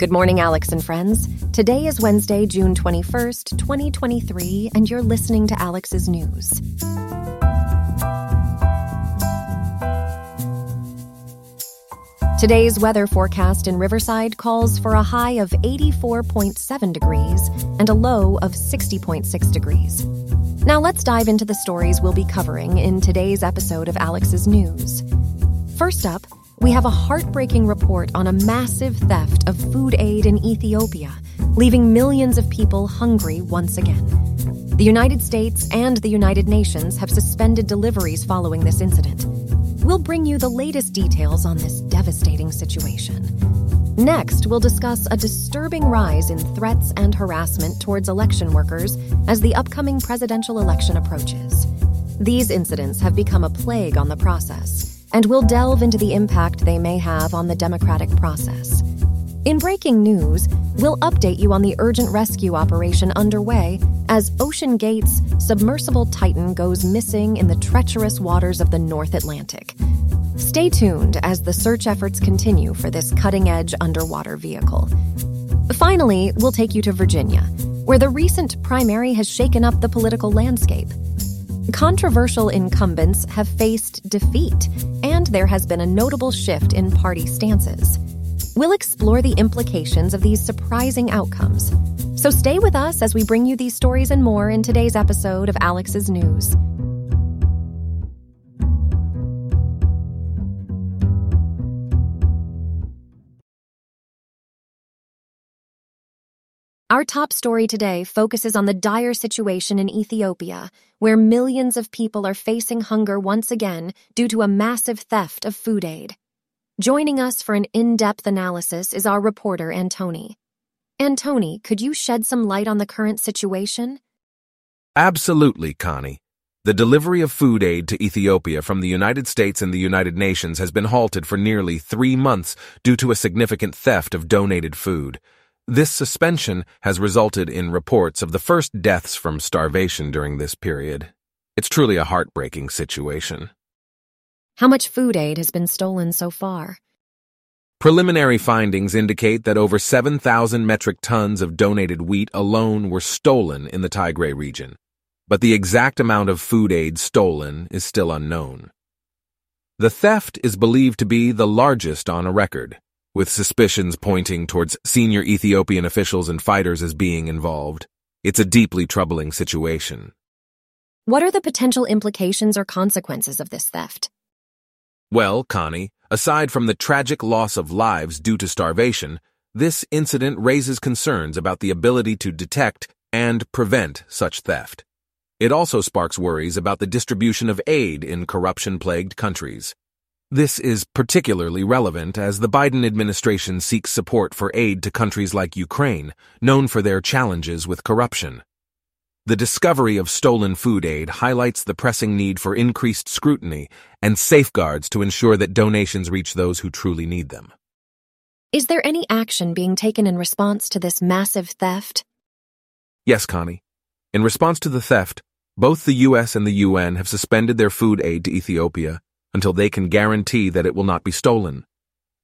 Good morning, Alex and friends. Today is Wednesday, June 21st, 2023, and you're listening to Alex's News. Today's weather forecast in Riverside calls for a high of 84.7 degrees and a low of 60.6 degrees. Now let's dive into the stories we'll be covering in today's episode of Alex's News. First up, we have a heartbreaking report on a massive theft of food aid in Ethiopia, leaving millions of people hungry once again. The United States and the United Nations have suspended deliveries following this incident. We'll bring you the latest details on this devastating situation. Next, we'll discuss a disturbing rise in threats and harassment towards election workers as the upcoming presidential election approaches. These incidents have become a plague on the process and we'll delve into the impact they may have on the democratic process. In breaking news, we'll update you on the urgent rescue operation underway as OceanGate's submersible Titan goes missing in the treacherous waters of the North Atlantic. Stay tuned as the search efforts continue for this cutting edge underwater vehicle. Finally, we'll take you to Virginia, where the recent primary has shaken up the political landscape. Controversial incumbents have faced defeat, and there has been a notable shift in party stances. We'll explore the implications of these surprising outcomes. So stay with us as we bring you these stories and more in today's episode of Alex's News. Our top story today focuses on the dire situation in Ethiopia, where millions of people are facing hunger once again due to a massive theft of food aid. Joining us for an in depth analysis is our reporter, Antoni. Antoni, could you shed some light on the current situation? Absolutely, Connie. The delivery of food aid to Ethiopia from the United States and the United Nations has been halted for nearly three months due to a significant theft of donated food. This suspension has resulted in reports of the first deaths from starvation during this period. It's truly a heartbreaking situation. How much food aid has been stolen so far? Preliminary findings indicate that over 7,000 metric tons of donated wheat alone were stolen in the Tigray region, but the exact amount of food aid stolen is still unknown. The theft is believed to be the largest on a record with suspicions pointing towards senior Ethiopian officials and fighters as being involved. It's a deeply troubling situation. What are the potential implications or consequences of this theft? Well, Connie, aside from the tragic loss of lives due to starvation, this incident raises concerns about the ability to detect and prevent such theft. It also sparks worries about the distribution of aid in corruption-plagued countries. This is particularly relevant as the Biden administration seeks support for aid to countries like Ukraine, known for their challenges with corruption. The discovery of stolen food aid highlights the pressing need for increased scrutiny and safeguards to ensure that donations reach those who truly need them. Is there any action being taken in response to this massive theft? Yes, Connie. In response to the theft, both the U.S. and the UN have suspended their food aid to Ethiopia until they can guarantee that it will not be stolen.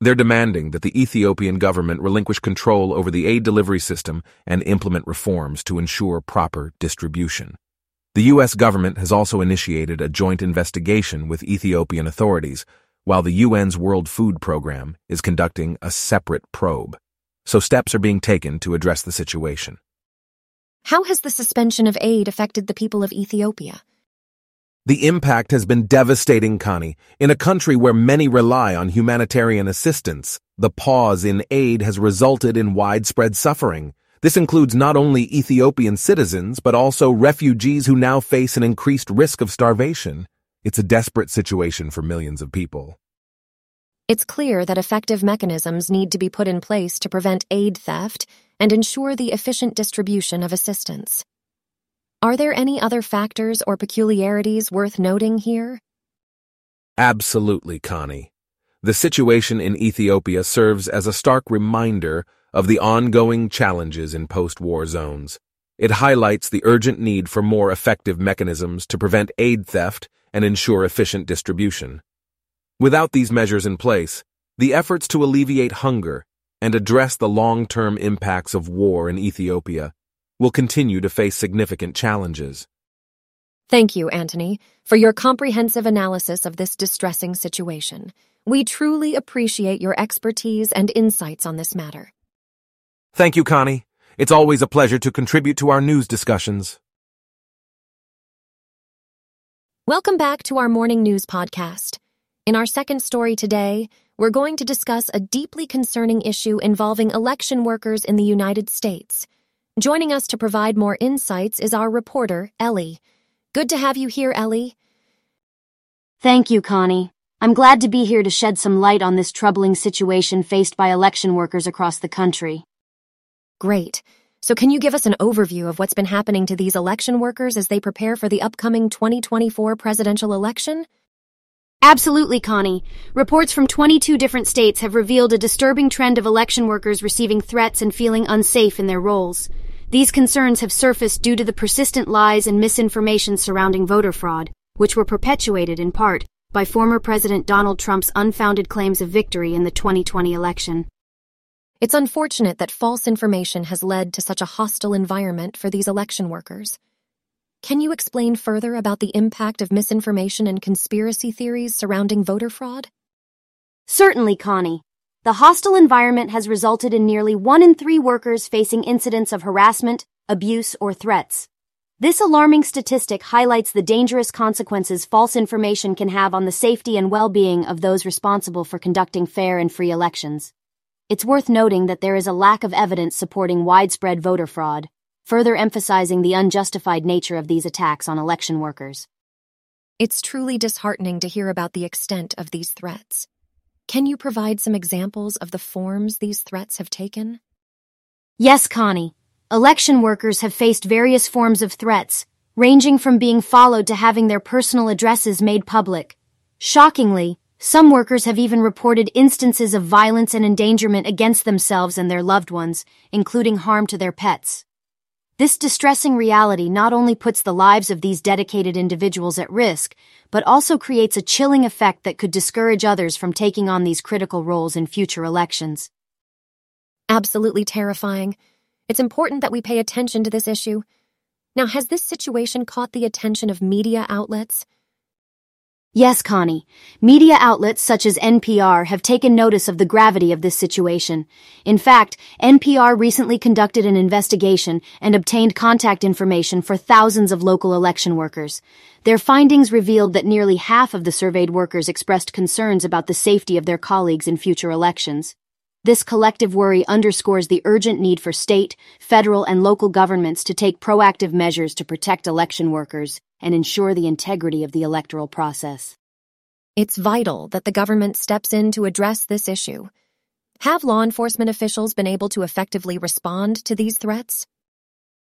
They're demanding that the Ethiopian government relinquish control over the aid delivery system and implement reforms to ensure proper distribution. The U.S. government has also initiated a joint investigation with Ethiopian authorities, while the UN's World Food Program is conducting a separate probe. So steps are being taken to address the situation. How has the suspension of aid affected the people of Ethiopia? The impact has been devastating, Connie. In a country where many rely on humanitarian assistance, the pause in aid has resulted in widespread suffering. This includes not only Ethiopian citizens, but also refugees who now face an increased risk of starvation. It's a desperate situation for millions of people. It's clear that effective mechanisms need to be put in place to prevent aid theft and ensure the efficient distribution of assistance. Are there any other factors or peculiarities worth noting here? Absolutely, Connie. The situation in Ethiopia serves as a stark reminder of the ongoing challenges in post-war zones. It highlights the urgent need for more effective mechanisms to prevent aid theft and ensure efficient distribution. Without these measures in place, the efforts to alleviate hunger and address the long-term impacts of war in Ethiopia, will continue to face significant challenges. Thank you, Anthony, for your comprehensive analysis of this distressing situation. We truly appreciate your expertise and insights on this matter. Thank you, Connie. It's always a pleasure to contribute to our news discussions. Welcome back to our morning news podcast. In our second story today, we're going to discuss a deeply concerning issue involving election workers in the United States. Joining us to provide more insights is our reporter, Ellie. Good to have you here, Ellie. Thank you, Connie. I'm glad to be here to shed some light on this troubling situation faced by election workers across the country. Great. So, can you give us an overview of what's been happening to these election workers as they prepare for the upcoming 2024 presidential election? Absolutely, Connie. Reports from 22 different states have revealed a disturbing trend of election workers receiving threats and feeling unsafe in their roles. These concerns have surfaced due to the persistent lies and misinformation surrounding voter fraud, which were perpetuated in part by former President Donald Trump's unfounded claims of victory in the 2020 election. It's unfortunate that false information has led to such a hostile environment for these election workers. Can you explain further about the impact of misinformation and conspiracy theories surrounding voter fraud? Certainly, Connie. The hostile environment has resulted in nearly one in three workers facing incidents of harassment, abuse, or threats. This alarming statistic highlights the dangerous consequences false information can have on the safety and well-being of those responsible for conducting fair and free elections. It's worth noting that there is a lack of evidence supporting widespread voter fraud, further emphasizing the unjustified nature of these attacks on election workers. It's truly disheartening to hear about the extent of these threats. Can you provide some examples of the forms these threats have taken? Yes, Connie. Election workers have faced various forms of threats, ranging from being followed to having their personal addresses made public. Shockingly, some workers have even reported instances of violence and endangerment against themselves and their loved ones, including harm to their pets. This distressing reality not only puts the lives of these dedicated individuals at risk, but also creates a chilling effect that could discourage others from taking on these critical roles in future elections. Absolutely terrifying. It's important that we pay attention to this issue. Now, has this situation caught the attention of media outlets? Yes, Connie. Media outlets such as NPR have taken notice of the gravity of this situation. In fact, NPR recently conducted an investigation and obtained contact information for thousands of local election workers. Their findings revealed that nearly half of the surveyed workers expressed concerns about the safety of their colleagues in future elections. This collective worry underscores the urgent need for state, federal, and local governments to take proactive measures to protect election workers and ensure the integrity of the electoral process. It's vital that the government steps in to address this issue. Have law enforcement officials been able to effectively respond to these threats?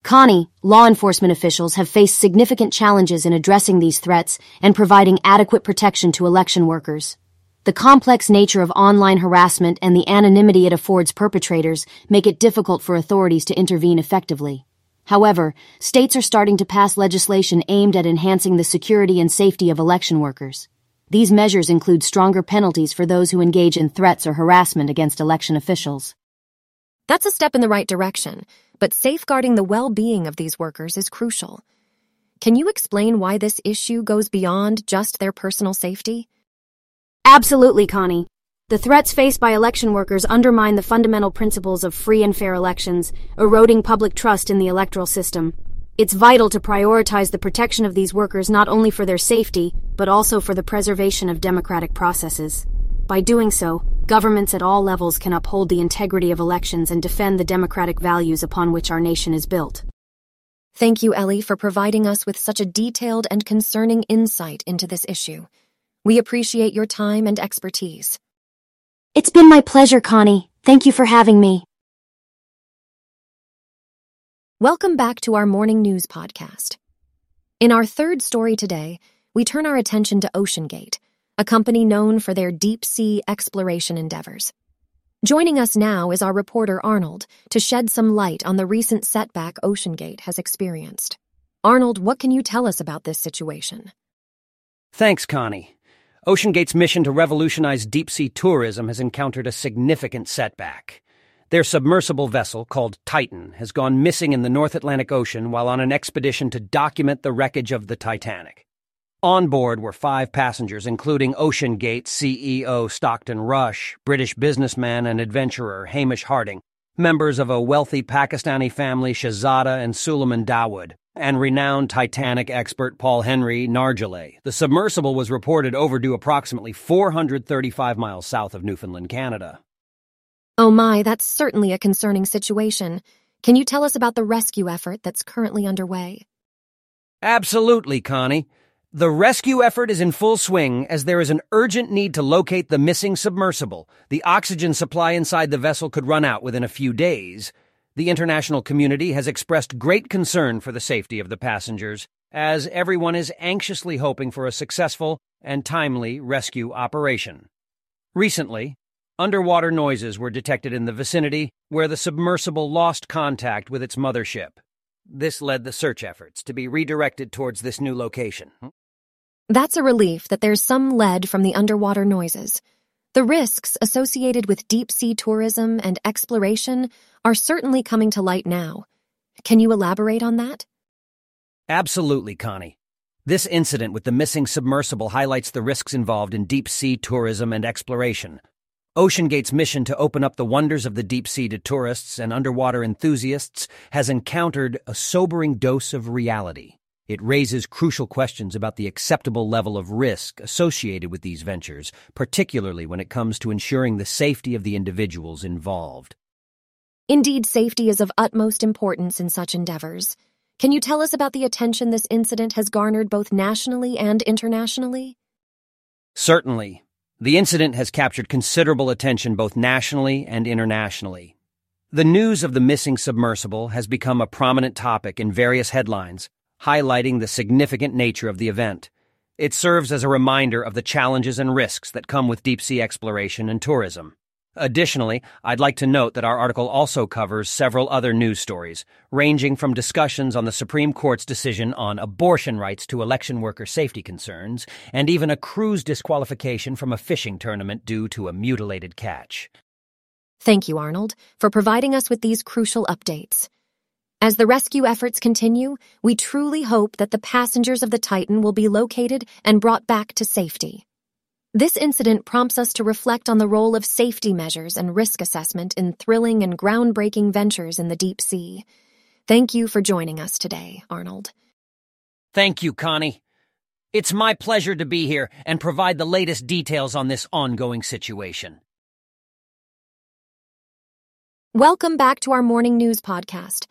Connie, law enforcement officials have faced significant challenges in addressing these threats and providing adequate protection to election workers. The complex nature of online harassment and the anonymity it affords perpetrators make it difficult for authorities to intervene effectively. However, states are starting to pass legislation aimed at enhancing the security and safety of election workers. These measures include stronger penalties for those who engage in threats or harassment against election officials. That's a step in the right direction, but safeguarding the well being of these workers is crucial. Can you explain why this issue goes beyond just their personal safety? Absolutely, Connie. The threats faced by election workers undermine the fundamental principles of free and fair elections, eroding public trust in the electoral system. It's vital to prioritize the protection of these workers not only for their safety, but also for the preservation of democratic processes. By doing so, governments at all levels can uphold the integrity of elections and defend the democratic values upon which our nation is built. Thank you, Ellie, for providing us with such a detailed and concerning insight into this issue. We appreciate your time and expertise. It's been my pleasure, Connie. Thank you for having me. Welcome back to our morning news podcast. In our third story today, we turn our attention to OceanGate, a company known for their deep sea exploration endeavors. Joining us now is our reporter Arnold to shed some light on the recent setback OceanGate has experienced. Arnold, what can you tell us about this situation? Thanks, Connie. OceanGate's mission to revolutionize deep sea tourism has encountered a significant setback. Their submersible vessel, called Titan, has gone missing in the North Atlantic Ocean while on an expedition to document the wreckage of the Titanic. On board were five passengers, including OceanGate CEO Stockton Rush, British businessman and adventurer Hamish Harding, members of a wealthy Pakistani family Shahzada and Suleiman Dawood, and renowned Titanic expert Paul Henry Nargeolet. The submersible was reported overdue approximately 435 miles south of Newfoundland, Canada. Oh my, that's certainly a concerning situation. Can you tell us about the rescue effort that's currently underway? Absolutely, Connie. The rescue effort is in full swing as there is an urgent need to locate the missing submersible. The oxygen supply inside the vessel could run out within a few days. The international community has expressed great concern for the safety of the passengers, as everyone is anxiously hoping for a successful and timely rescue operation. Recently, underwater noises were detected in the vicinity where the submersible lost contact with its mothership. This led the search efforts to be redirected towards this new location. That's a relief that there's some lead from the underwater noises. The risks associated with deep sea tourism and exploration are certainly coming to light now. Can you elaborate on that? Absolutely, Connie. This incident with the missing submersible highlights the risks involved in deep sea tourism and exploration. OceanGate's mission to open up the wonders of the deep sea to tourists and underwater enthusiasts has encountered a sobering dose of reality. It raises crucial questions about the acceptable level of risk associated with these ventures, particularly when it comes to ensuring the safety of the individuals involved. Indeed, safety is of utmost importance in such endeavors. Can you tell us about the attention this incident has garnered both nationally and internationally? Certainly. The incident has captured considerable attention both nationally and internationally. The news of the missing submersible has become a prominent topic in various headlines, highlighting the significant nature of the event. It serves as a reminder of the challenges and risks that come with deep sea exploration and tourism. Additionally, I'd like to note that our article also covers several other news stories, ranging from discussions on the Supreme Court's decision on abortion rights to election worker safety concerns, and even a crew's disqualification from a fishing tournament due to a mutilated catch. Thank you, Arnold, for providing us with these crucial updates. As the rescue efforts continue, we truly hope that the passengers of the Titan will be located and brought back to safety. This incident prompts us to reflect on the role of safety measures and risk assessment in thrilling and groundbreaking ventures in the deep sea. Thank you for joining us today, Arnold. Thank you, Connie. It's my pleasure to be here and provide the latest details on this ongoing situation. Welcome back to our morning news podcast.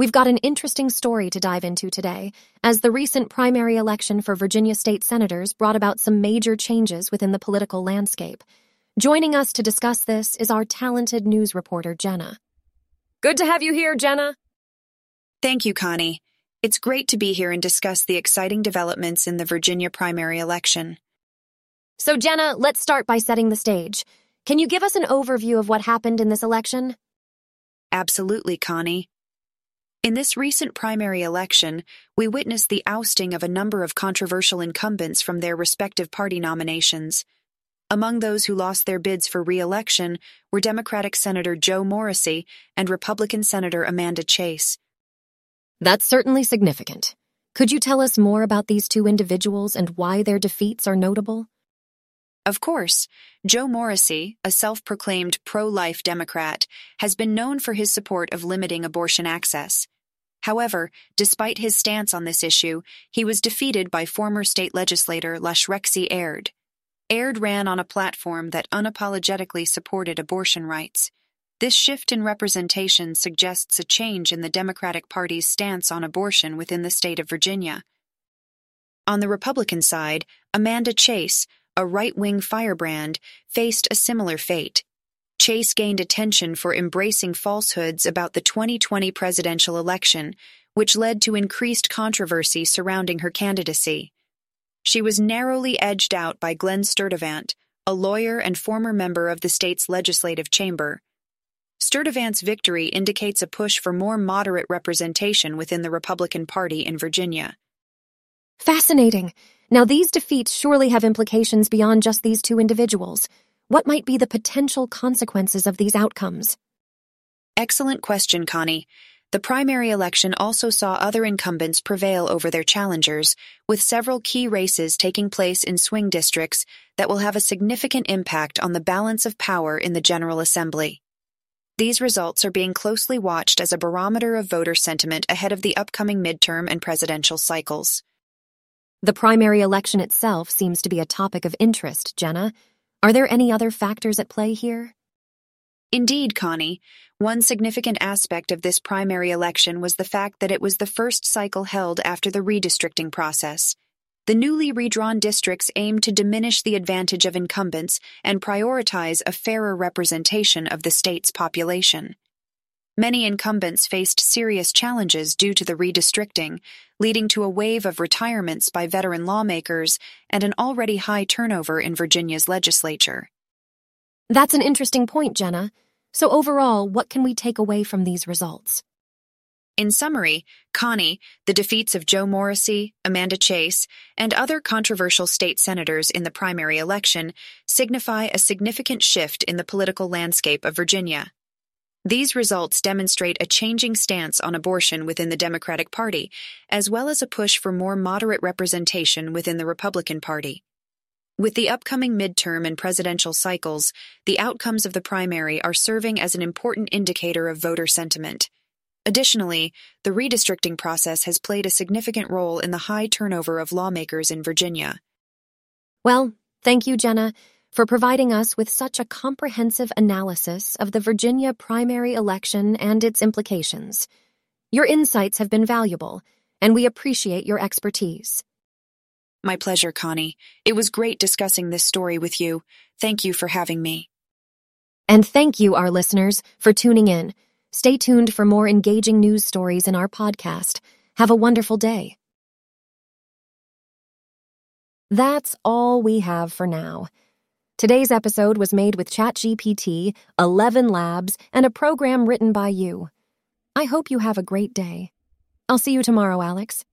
We've got an interesting story to dive into today, as the recent primary election for Virginia state senators brought about some major changes within the political landscape. Joining us to discuss this is our talented news reporter, Jenna. Good to have you here, Jenna. Thank you, Connie. It's great to be here and discuss the exciting developments in the Virginia primary election. So, Jenna, let's start by setting the stage. Can you give us an overview of what happened in this election? Absolutely, Connie. In this recent primary election, we witnessed the ousting of a number of controversial incumbents from their respective party nominations. Among those who lost their bids for re-election were Democratic Senator Joe Morrissey and Republican Senator Amanda Chase. That's certainly significant. Could you tell us more about these two individuals and why their defeats are notable? Of course, Joe Morrissey, a self proclaimed pro life Democrat, has been known for his support of limiting abortion access. However, despite his stance on this issue, he was defeated by former state legislator Lashrecse Aird. Aird ran on a platform that unapologetically supported abortion rights. This shift in representation suggests a change in the Democratic Party's stance on abortion within the state of Virginia. On the Republican side, Amanda Chase, a right wing firebrand, faced a similar fate. Chase gained attention for embracing falsehoods about the 2020 presidential election, which led to increased controversy surrounding her candidacy. She was narrowly edged out by Glenn Sturtevant, a lawyer and former member of the state's legislative chamber. Sturtevant's victory indicates a push for more moderate representation within the Republican Party in Virginia. Fascinating. Now, these defeats surely have implications beyond just these two individuals. What might be the potential consequences of these outcomes? Excellent question, Connie. The primary election also saw other incumbents prevail over their challengers, with several key races taking place in swing districts that will have a significant impact on the balance of power in the General Assembly. These results are being closely watched as a barometer of voter sentiment ahead of the upcoming midterm and presidential cycles. The primary election itself seems to be a topic of interest, Jenna. Are there any other factors at play here? Indeed, Connie. One significant aspect of this primary election was the fact that it was the first cycle held after the redistricting process. The newly redrawn districts aimed to diminish the advantage of incumbents and prioritize a fairer representation of the state's population. Many incumbents faced serious challenges due to the redistricting, leading to a wave of retirements by veteran lawmakers and an already high turnover in Virginia's legislature. That's an interesting point, Jenna. So, overall, what can we take away from these results? In summary, Connie, the defeats of Joe Morrissey, Amanda Chase, and other controversial state senators in the primary election signify a significant shift in the political landscape of Virginia. These results demonstrate a changing stance on abortion within the Democratic Party, as well as a push for more moderate representation within the Republican Party. With the upcoming midterm and presidential cycles, the outcomes of the primary are serving as an important indicator of voter sentiment. Additionally, the redistricting process has played a significant role in the high turnover of lawmakers in Virginia. Well, thank you, Jenna, for providing us with such a comprehensive analysis of the Virginia primary election and its implications. Your insights have been valuable, and we appreciate your expertise. My pleasure, Connie. It was great discussing this story with you. Thank you for having me. And thank you, our listeners, for tuning in. Stay tuned for more engaging news stories in our podcast. Have a wonderful day. That's all we have for now. Today's episode was made with ChatGPT, ElevenLabs, and a program written by you. I hope you have a great day. I'll see you tomorrow, Alex.